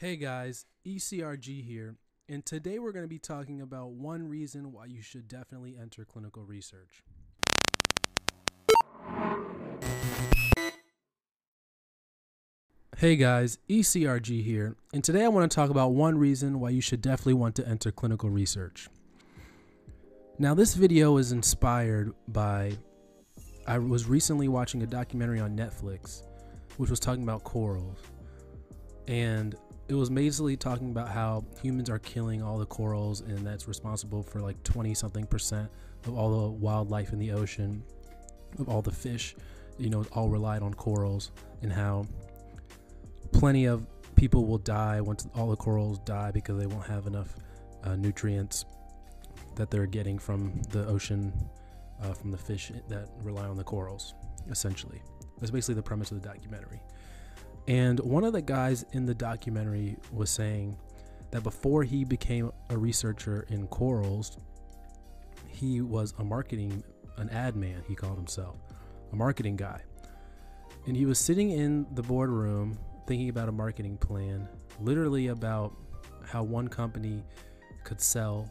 Hey guys, ECRG here, and today we're going to be talking about one reason why you should definitely enter clinical research. Hey guys, ECRG here, and today I want to talk about one reason why you should definitely want to enter clinical research. Now, this video is inspired by I was recently watching a documentary on Netflix which was talking about corals. And it was basically talking about how humans are killing all the corals and that's responsible for like 20 something percent of all the wildlife in the ocean, of all the fish, you know, all relied on corals and how plenty of people will die once all the corals die because they won't have enough uh, nutrients that they're getting from the ocean uh, from the fish that rely on the corals essentially. That's basically the premise of the documentary and one of the guys in the documentary was saying that before he became a researcher in corals he was a marketing an ad man he called himself a marketing guy and he was sitting in the boardroom thinking about a marketing plan, literally about how one company could sell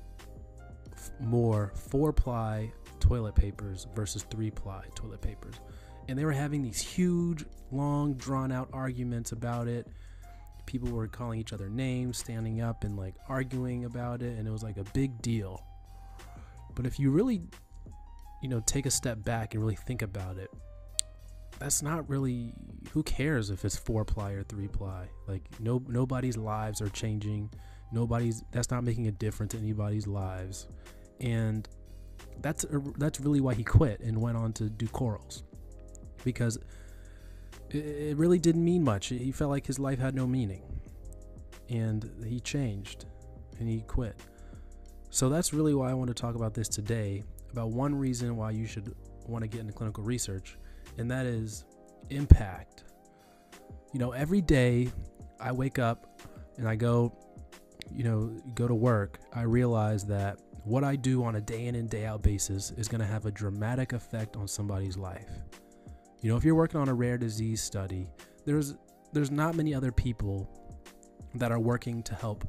more four ply toilet papers versus three ply toilet papers. And they were having these huge, long, drawn out arguments about it. People were calling each other names, standing up and like arguing about it. And it was like a big deal. But if you really, you know, take a step back and really think about it, that's not really who cares if it's four ply or three ply like no nobody's lives are changing nobody's that's not making a difference in anybody's lives and that's that's really why he quit and went on to do corals because it, really didn't mean much he felt like his life had no meaning and he changed and he quit so that's really why i want to talk about this today about one reason why you should want to get into clinical research and that is impact. You know, every day I wake up and I go, you know, go to work, I realize that what I do on a day in and day out basis is going to have a dramatic effect on somebody's life. You know, if you're working on a rare disease study, there's there's not many other people that are working to help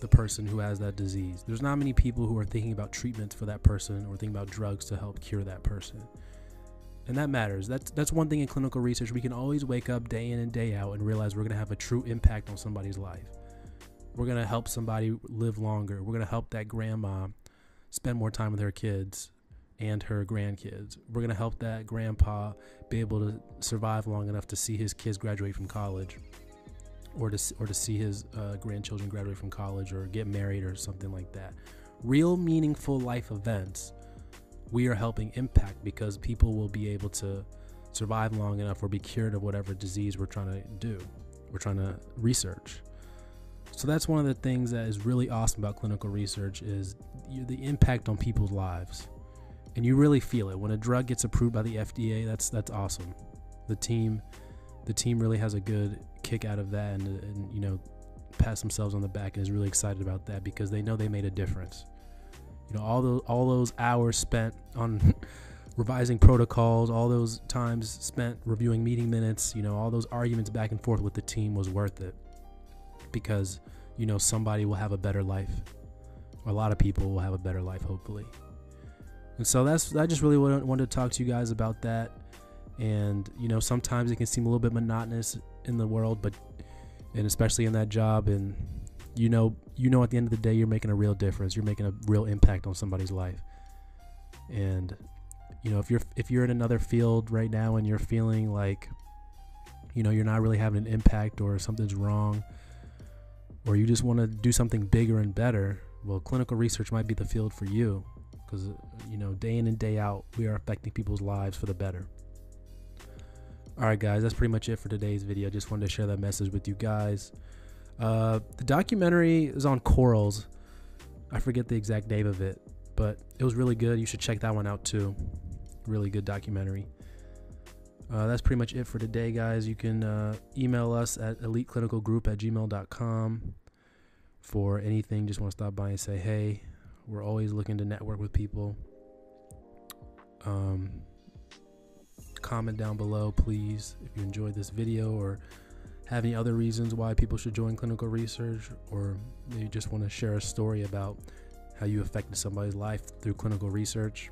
the person who has that disease. There's not many people who are thinking about treatments for that person or thinking about drugs to help cure that person and that matters. That's that's one thing in clinical research. We can always wake up day in and day out and realize we're going to have a true impact on somebody's life. We're going to help somebody live longer. We're going to help that grandma spend more time with her kids and her grandkids. We're going to help that grandpa be able to survive long enough to see his kids graduate from college or to or to see his uh, grandchildren graduate from college or get married or something like that. Real meaningful life events we are helping impact because people will be able to survive long enough or be cured of whatever disease we're trying to do, we're trying to research. So that's one of the things that is really awesome about clinical research is the impact on people's lives. And you really feel it when a drug gets approved by the FDA. That's that's awesome. The team, the team really has a good kick out of that, and, and you know, pass themselves on the back and is really excited about that because they know they made a difference you know all those all those hours spent on revising protocols all those times spent reviewing meeting minutes you know all those arguments back and forth with the team was worth it because you know somebody will have a better life a lot of people will have a better life hopefully and so that's i just really wanted to talk to you guys about that. And you know sometimes it can seem a little bit monotonous in the world but and especially in that job and you know you know at the end of the day you're making a real difference. You're making a real impact on somebody's life. And you know if you're if you're in another field right now and you're feeling like you know you're not really having an impact or something's wrong or you just want to do something bigger and better well clinical research might be the field for you because you know day in and day out we are affecting people's lives for the better all right guys that's pretty much it for today's video just wanted to share that message with you guys uh, the documentary is on corals. I forget the exact name of it, but it was really good. You should check that one out too. Really good documentary. Uh, that's pretty much it for today, guys. You can uh, email us at eliteclinicalgroup at gmail.com for anything. Just want to stop by and say, hey, we're always looking to network with people. Um, comment down below, please, if you enjoyed this video or have any other reasons why people should join clinical research, or maybe just want to share a story about how you affected somebody's life through clinical research,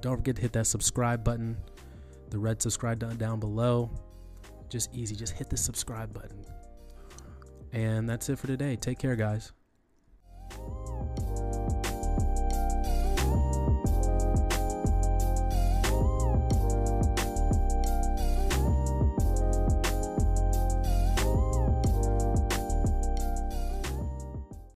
don't forget to hit that subscribe button, the red subscribe button down below. Just easy, just hit the subscribe button. And that's it for today. Take care, guys.